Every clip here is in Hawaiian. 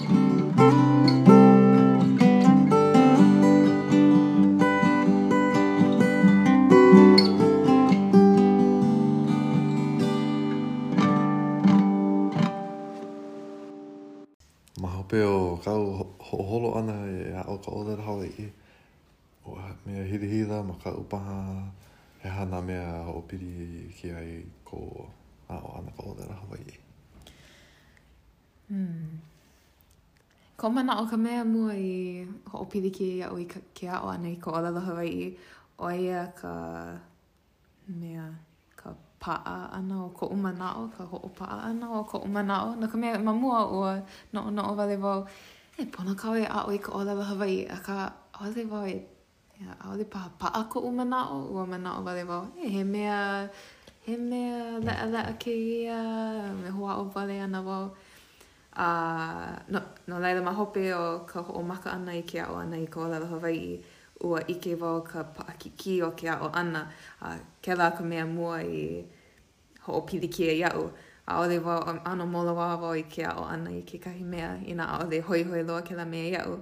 Ma hope o kou hoʻoholo ʻana e aʻo i ka ʻōlelo Hawaiʻi, a mea hilahila, makaʻu paha, he aha nā mea i hoʻopilikia i kou aʻo ʻana i ka ʻōlelo Hawaiʻi. Koʻu manaʻo, ka mea mua i hoʻopilikia iaʻu i ke aʻo ʻana i ka ʻōlelo Hawaiʻi, ʻo ia ka mea, ka paʻa ʻana o koʻu manaʻo, ka hoʻopaʻa ʻana o koʻu manaʻo, no ka mea, ma mua ua noʻonoʻo wale wau, e, pono kaʻu e aʻo i ka ʻōlelo Hawaiʻi, akā ʻaʻole wau e. Ea, ʻaʻole paha paʻa koʻu manaʻo, ua manaʻo wale wau, e, he mea, he mea leʻaleʻa kēia, e hoʻāʻo wale ana wau. A, no, no laila ma hope o ka hoʻomaka ʻana i ke aʻo ʻana i ka ʻōlelo Hawaiʻi, ua ʻike wau ka paʻakikī o ke aʻo ʻana, a kēlā ka mea mua i hoʻopilikia iaʻu. ʻAʻole wau ʻano moloā wau i ke aʻo ʻana i kekahi mea inā ʻaʻole hoihoi loa kēlā mea iaʻu.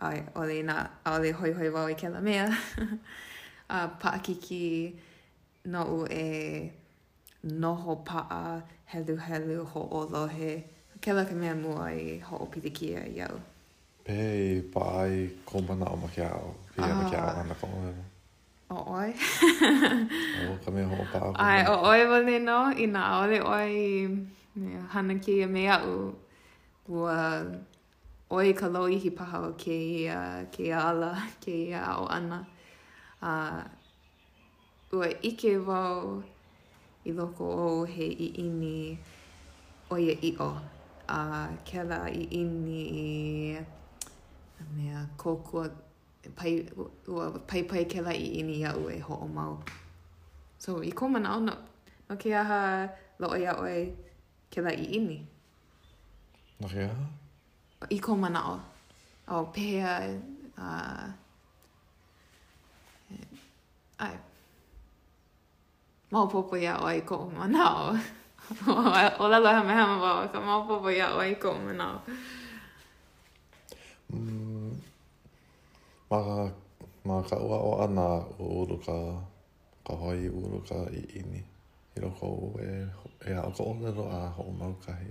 ʻaʻole, inā ʻaʻole hoihoi wau i kēlā mea a paʻakikī noʻu e noho paʻa heluhelu hoʻolohe kēlā ka mea mua i hoʻopilikia iaʻu. Pehea i paʻa ai kou manaʻo ma ke aʻo pehea ma ke aʻo ʻana i ka ʻōlelo? ʻO ʻoe. ʻO ka mea hoʻopaʻa koʻu manaʻo? ʻAe, ʻo ʻoe wale nō. Inā ʻaʻole ʻoe i hana kēia me aʻu, ua ʻoi ka lōʻihi paha o kēia kēia ala, kēia aʻo ʻana. A ua ʻike wau i loko oʻu he ʻiʻini ʻoiaʻiʻo a kēlā ʻiʻini ka mea kōkua paipai ua paipai kēlā ʻiʻini iaʻu e hoʻomau. So i kou manaʻo no ke aha loaʻa iā ʻoe kēlā ʻiʻini. No ke aha? I kou manaʻo, ʻo pehea, uh, ʻae. Maopopo iā ʻoe i koʻu manaʻo. ʻōlelo hemahema wau, akā maopopo iā ʻoe i koʻu manaʻo. Mm, ma, ma kaʻu aʻo ʻana ua ulu ka kā hoʻi ulu ka ʻiʻini i loko oʻu e e aʻo ka ʻōlelo a hoʻomau kahi.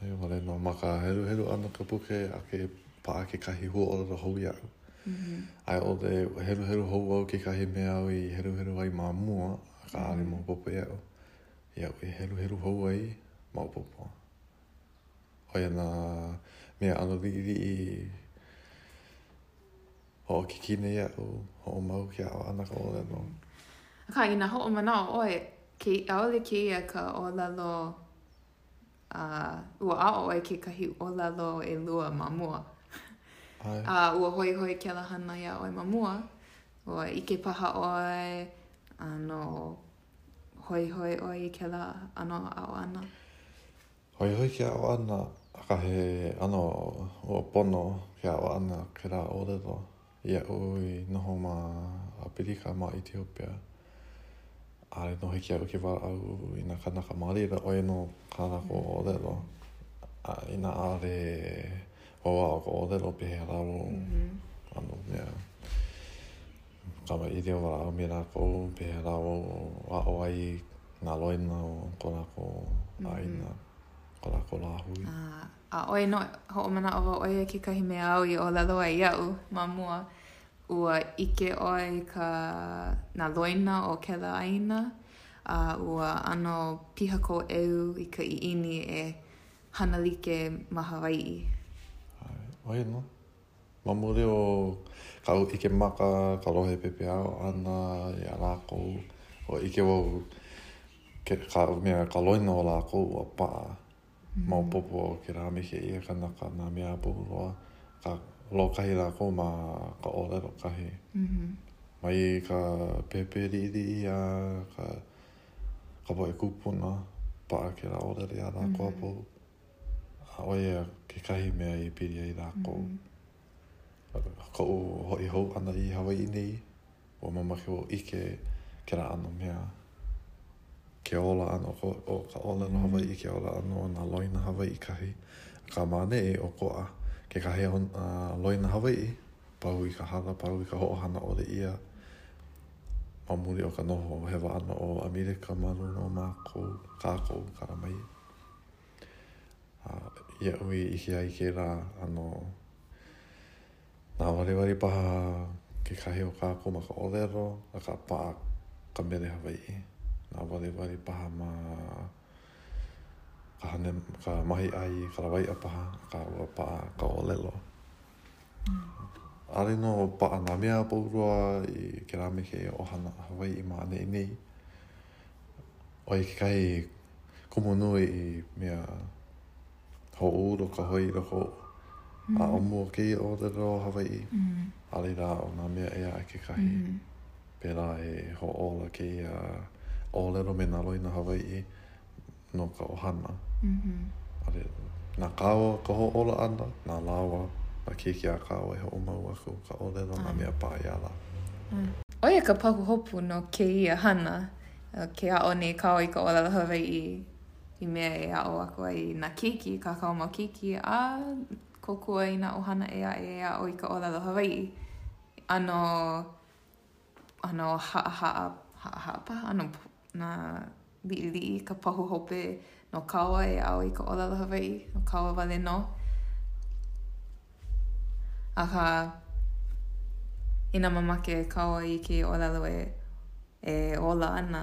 ʻO ia nō ma ka heluhelu ʻana ka puke a ke paʻa kekahi huaʻōlelo hou iaʻu. Mm -hmm. A i ʻole, ua heluhelu hou au kekahi mea au i heluhelu ai ma mua, akā mm -hmm. ʻaʻole maopopo iaʻu. Iaʻu e heluhelu hou ai maopopo. ʻOia nā mea ʻano liʻiliʻi Hoʻokikina iaʻu, hoʻomau ke aʻo ʻana ka ʻōlelo. Akā, inā hoʻomanaʻo ʻoe, ke ʻaʻole kēia ka ʻōlelo a ua aʻo ʻoe kekahi ʻōlelo ʻelua ma mua. A ua hoihoi kēlā hana iā ʻoe ma mua, ua ʻike paha ʻoe ʻano hoihoi ʻoe i kēlā ʻano aʻo ʻana. Hoihoi ke aʻo ʻana, akā he ʻano ua pono ke aʻo ʻana kēlā ʻōlelo iaʻu i noho ma ʻApelika ma ʻEtiopia. ʻAʻole nō hiki iaʻu ke walaʻau i nā kānaka ma laila, ʻo ia nō kā lākou ʻōlelo. A inā ʻaʻole wau aʻo ka ʻōlelo, pehea lā wau ʻano mea? kamaʻilio walaʻau me lākou pehea lā wau aʻo ai nā loina o ko lākou mm-hmm. ʻāina, ko lākou lāhui. Uh, a ʻo ia nō, hoʻomanaʻo wau, ʻo ia kekahi mea āu i ʻōlelo ai iaʻu ma mua, ua ʻike ʻoe i ka nā loina o kēlā ʻāina, a ua ʻano piha kou ʻeu i ka ʻiʻini e hana like ma Hawaiʻi. ʻO ia nō. Ma muli o kaʻu ʻike maka ka lohe pepeiao ʻana iā lākou, ua ʻike wau ke ka mea ka loina o lākou ua paʻa. Maopopo o kēlā me kēia kanaka nā mea a pau loa, ka lōkahi lākou ma ka ʻōlelo kahi. Mai ka pēpē liʻiliʻi a ka poʻe kūpuna, paʻa kēlā ʻōlelo iā lākou a pau. A ʻo ia kekahi mea i pili ai lākou. Koʻu hoʻi hou ʻana i Hawaiʻi nei, ua mamake wau ʻike kēlā ʻano mea, ke ola ʻana o ka ʻōlelo Hawaiʻi, ke ola ʻana o nā loina Hawaiʻi kahi, akā ma ʻaneʻi ʻokoʻa kekahi loina Hawaiʻi pau i ka hala, pau i ka hoʻohana ʻole ʻia ma muli o ka noho hewa ʻana o ʻAmelika ma luna o mākou kākou kala mai. A iaʻu i ʻike ai kēlā ʻano nāwaliwali paha kekahi o kākou ma ka ʻōlelo akā paʻa ka mele Hawaiʻi. Nāwaliwali paha ma ka hana, ka mahiʻai, ka lawaiʻa paha, akā ua paʻa ka ʻōlelo. ʻAʻole nō paʻa nā mea a pau loa i kēlā me kēia ʻohana Hawaiʻi ma ʻaneʻi nei. ʻO ia kekahi kumu nui i mea hoʻoulu i ka hoi i loko oʻu. Mm. Aʻo mm-hmm. mua i ka ʻōlelo Hawaiʻi, mm. a laila aʻo nā mea ʻē aʻe kekahi. Mm. Mm-hmm. Pēlā e hoʻōla i kēia ʻōlelo me nā loina Hawaiʻi no ka ʻohana a laila na kāua ka hoʻōla ʻana, na lāua nā keiki a kāua e hoʻomau aku i ka ʻōlelo nā mea pēia lā. ʻO ia ka pahuhopu no kēia hana, ke aʻo nei kāua i ka ʻōlelo Hawaiʻi i mea e aʻo aku ai i nā keiki, kā kāua mau keiki a kōkua i nā ʻohana ʻē aʻe e aʻo i ka ʻōlelo Hawaiʻi. ʻAno ʻano haʻahaʻa, haʻahaʻa paha ʻano nāliʻiliʻi, ka pahuhopu no kāua e aʻo i ka ʻōlelo Hawaiʻi, no kāua wale nō. Akā, inā mamake kāua i kēia ʻōlelo e ola ana.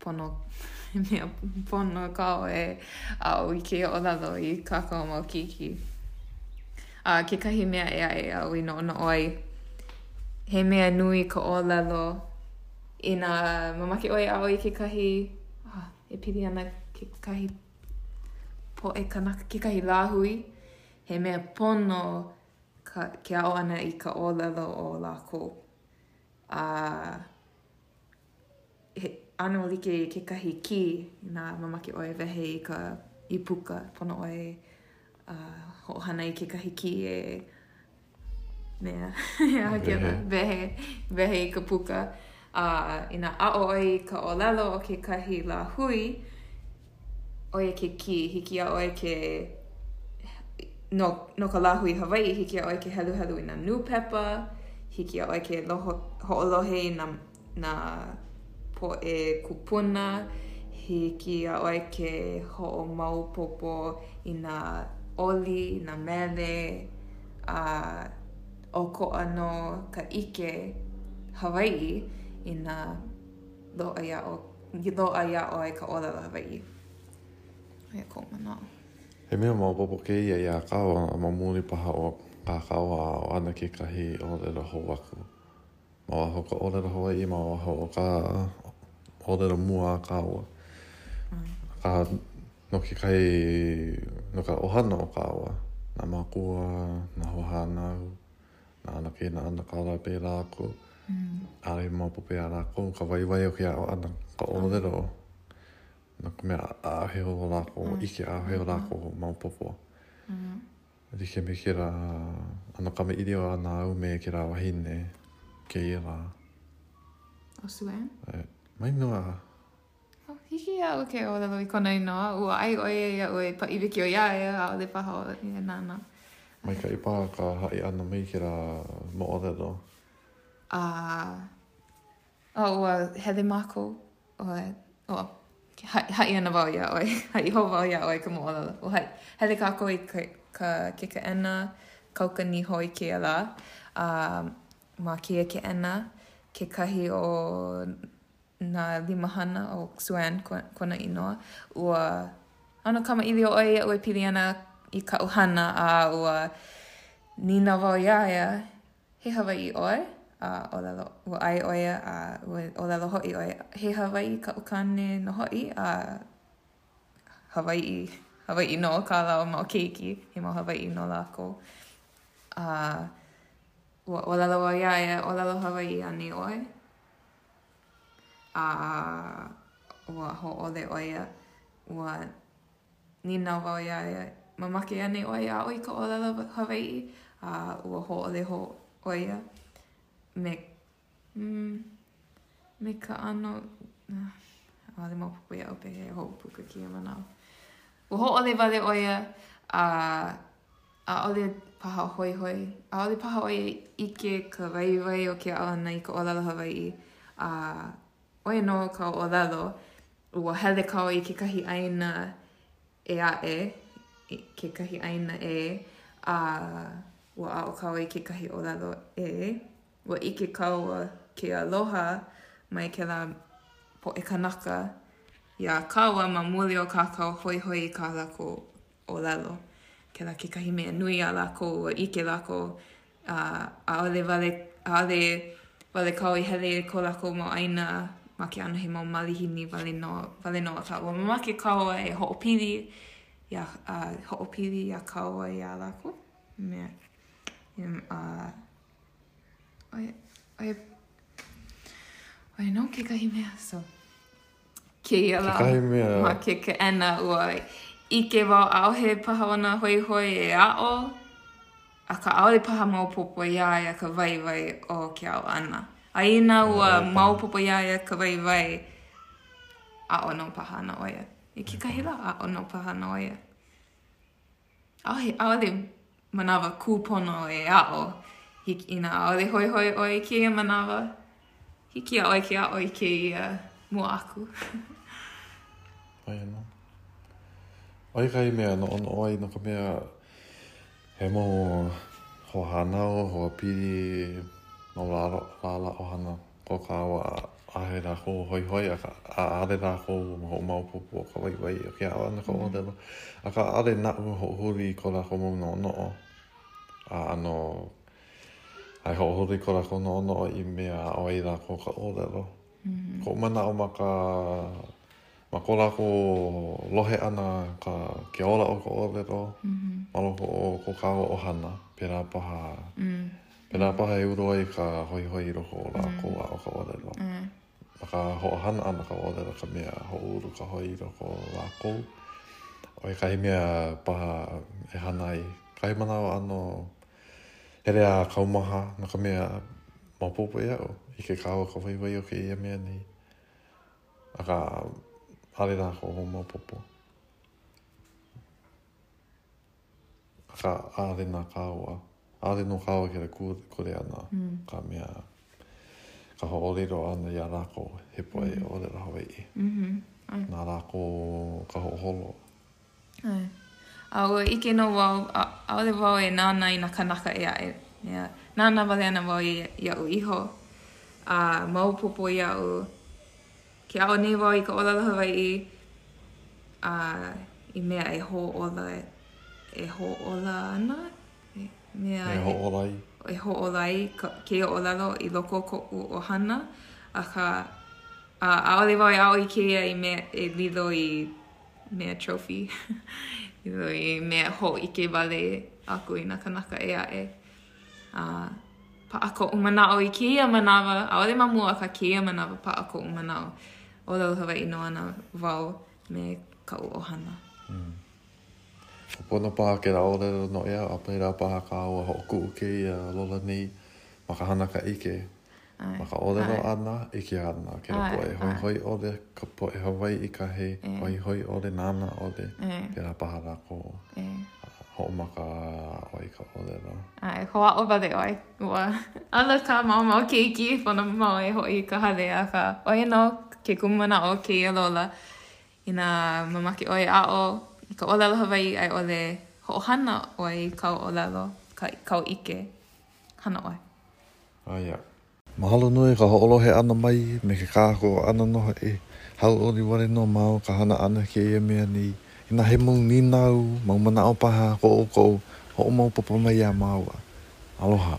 pono mea pono kāua e aʻo i kēia ʻōlelo i kā kāua mau keiki. A kekahi mea ʻē aʻe aʻu i noʻonoʻo ai, he mea nui ka ʻōlelo inā mamake ʻoe e aʻo i kekahi e pili ana i kekahi poʻe kanaka, kekahi lāhui, he mea pono ke aʻo ʻana i ka ʻōlelo o lākou. a he ʻano like i kekahi kī, inā mamake ʻoe e wehe i ka ʻīpuka, pono ʻoe e hoʻohana i kekahi kī e mea he aha kēlā, wehe, wehe i ka puka. A inā aʻo ʻoe i ka ʻōlelo o kekahi lāhui, ʻo ia ke kī, hiki iā ʻoe ke no ka lāhui Hawaiʻi, hiki iā ʻoe ke heluhelu i nā nūpepa, hiki iā ʻoe ke hoʻolohe i nā poʻe kūpuna, hiki iā ʻoe ke hoʻomaopopo i nā oli, i nā mele, a ʻokoʻa nō ka ʻike Hawaiʻi inā loaʻa iā ʻoe. ke loaʻa iā ʻoe ka ʻōlelo Hawaiʻi. ʻO ia koʻu manaʻo. He mea maopopo kēia iā kāua a ma muli paha o kā kāua aʻo ʻana i kekahi ʻōlelo hou aku. Ma waho o ka ʻōlelo Hawaiʻi, ma waho o ka ʻōlelo mua a kāua. Akā, no kekahi, no ka ʻohana o kāua, nā mākua, nā hoahānau, Na ana ke na ana ka la be la ko. Mm. Ale mo po pe ala ko ka vai vai o ke a ana ka o le ro. Na ko me a he ho la ko mm. i ke a he ho la ko ma po po. Mm. Ri ke me ke la ana ka me ilio ana au me ke la wahine ke ia la. O sue? Eh, mai noa. Hiki iaʻu ke ʻōlelo i kona inoa, ua ʻae ʻo ia iaʻu e paʻi wikiō iā ia, ʻaʻole paha ʻo ia e nānā. Maikaʻi paha ka haʻi ʻana mai kēlā moʻolelo. A, a ua hele mākou, ʻoe, ʻo, ke haʻi, haʻi ana wau iā ʻoe, haʻi hou wau iā ʻoe i ka moʻolelo. Ua haʻi, hele kākou i ke, ka, ke keʻena kauka niho i kēia lā, a ma kēia keʻena, kekahi o. nā limahana ʻo Xuan kona inoa, ua ʻano kamaʻilio ʻo ia iaʻu e pili ana i kaʻu hana, a ua nīnau wau iā ia, He Hawaiʻi ʻoe? A ʻōlelo, ua ʻae ʻo ia a ua ʻōlelo hoʻi ʻo ia, He Hawaiʻi kaʻu kāne nō hoʻi, a Hawaiʻi, Hawaiʻi nō kā lāua mau keiki, he mau Hawaiʻi nō lākou. A ua ʻōlelo wau iā ia, ʻŌlelo Hawaiʻi anei ʻoe? a ua hōʻole ʻo ia, ua nīnau wau iā ia, mamake anei ʻoe e aʻo i ka ʻōlelo Hawaiʻi? A ua hōʻole hou ʻo ia me me ka ʻano ʻaʻole maopopo iaʻu pehea e hoʻopuka kēia manaʻo. Ua hōʻole wale ʻo ia a. ʻAʻole paha hoihoi. ʻAʻole paha ʻo ia i ʻike ka waiwai o ke aʻo ʻana i ka ʻōlelo Hawaiʻi, a ʻo ia nō ka ʻōlelo, ua hele kāua i kekahi ʻāina ʻē aʻe, kekahi ʻāina ʻē, a ua aʻo kāua i kekahi ʻōlelo ʻē. Ua ʻike kāua ke aloha mai kēlā poʻe kanaka iā kāua ma muli o kā kāua hoihoi i kā lākou. ʻōlelo. Kēlā kekahi mea nui iā lākou, ua ʻike lākou, a ʻaʻole wale, ʻaʻole wale kāua i hele i ko lākou mau ʻāina ma ke ʻano he mau malihini wale nō, wale nō akā ua mamake kāua e hoʻopili iā, a hoʻopili iā kāua iā lākou, mea, a ʻo ia, ʻo ia, ʻo ia nō kekahi mea, so. kēia lā. Kekahi mea. Ma ke keʻena, ua ʻike wau ʻaʻohe paha ona hoihoi e aʻo, akā ʻaʻole paha maopopo iā ia ka waiwai o ke aʻo ʻana. A inā ua maopopo iā ia ka waiwai, aʻo nō paha ana ʻo ia. I kekahi lā, aʻo nō paha ana ʻo ia. ʻaʻohe, ʻaʻole manawa kūpono e aʻo, hiki, inā ʻaʻole hoihoi ʻoe i kēia manawa, hiki iā ʻoe ke aʻo i kēia mua aku. Aia nō. ʻO ia kahi mea noʻonoʻo ai no ka mea, he mau hoahānau, hoapili, mau lālā ʻohana. ko kāua ʻaʻohe lākou hoihoi a ʻaʻole lākou hoʻomaopopo o ka waiwai o ke aʻo ʻana o ka ʻōlelo, akā ʻaʻole naʻu e hoʻohuli i ko lākou mau noʻonoʻo a ʻano e hoʻohuli i ko lākou noʻonoʻo i mea e aʻo ai lākou ka ʻōlelo. Koʻu manaʻo ma ka ma ko lākou lohe ʻana ka ke ola o ka ʻōlelo ma loko o ko kāua ʻohana, pēlā paha Pēlā paha e ulu ai ka hoihoi i loko o lākou aʻo ka ʻōlelo. Ma ka hoʻohana ʻana ka ʻōlelo ka mea hoʻoulu ka hoi i loko o lākou. ʻO ia kahi mea paha e hana ai kahi manawa ʻano hele a kaumaha no ka mea maopopo iaʻu ʻike kāua ka waiwai o kēia mea nei. Akā, ʻaʻole lākou hoʻomaopopo. Akā, ʻaʻole na kāua, ʻaʻole no kāua kēlā kuleana ka mea, ka hoʻolilo ʻana iā lākou he poʻe ʻōlelo Hawaiʻi. Na lākou ka hoʻoholo. ʻAe. A ua ʻike nō wau, ʻaʻole wau e nānā i nā kānaka ʻē aʻe. Ea, nānā wale ana wau iaʻu iho, a maopopo iaʻu, Ke aʻo nei wau i ka ʻōlelo Hawaiʻi a i mea e hōʻola e hōʻola ana, i mea e hōʻola ai, e hōʻola ai ka, kēia ʻōlelo i loko o koʻu ʻohana, akā, a ʻaʻole wau e aʻo i kēia i mea e lilo i mea trophy, lilo i mea hōʻike wale aku i nā kānaka ʻē aʻe. A paʻa koʻu manaʻo i kēia manawa, ʻaʻole ma mua, akā kēia manawa paʻa koʻu manaʻo. ʻŌlelo Hawaiʻi nō ana wau me kaʻu ʻohana. Kūpono paha kēlā ʻōlelo noʻeau a pēlā paha kāua hoʻokuʻu kēia lola nei ma ka hana ka ʻike. Ma ka ʻōlelo ʻana ʻike ana kēia poʻe hoihoi ʻole, ka poʻe Hawaiʻi kahi hoihoi ʻole nānā ʻole, pēlā paha lākou hoʻomaka aʻo i ka ʻōlelo. ʻAe, hoʻāʻo wale ʻoe. Ua ala kā māua mau keiki, pono māua e hoʻi i ka hale, akā, ʻoia nō ke kumumanaʻo o kēia lola, inā mamake ʻoe e aʻo i ka ʻōlelo Hawaiʻi a i ʻole hoʻohana ʻoe i kāu ʻōlelo, kāu ʻike. hana ʻoe. Aia. Mahalo nui ka hoʻolohe ʻana mai me ke kākoʻo ʻana nō hoʻi. Hauʻoli wale nō māua ka hana ʻana i kēia mea nei. Inā he mau nīnau, mau manaʻo paha ko ʻoukou, hoʻomaopopo mai iā māua. Aloha.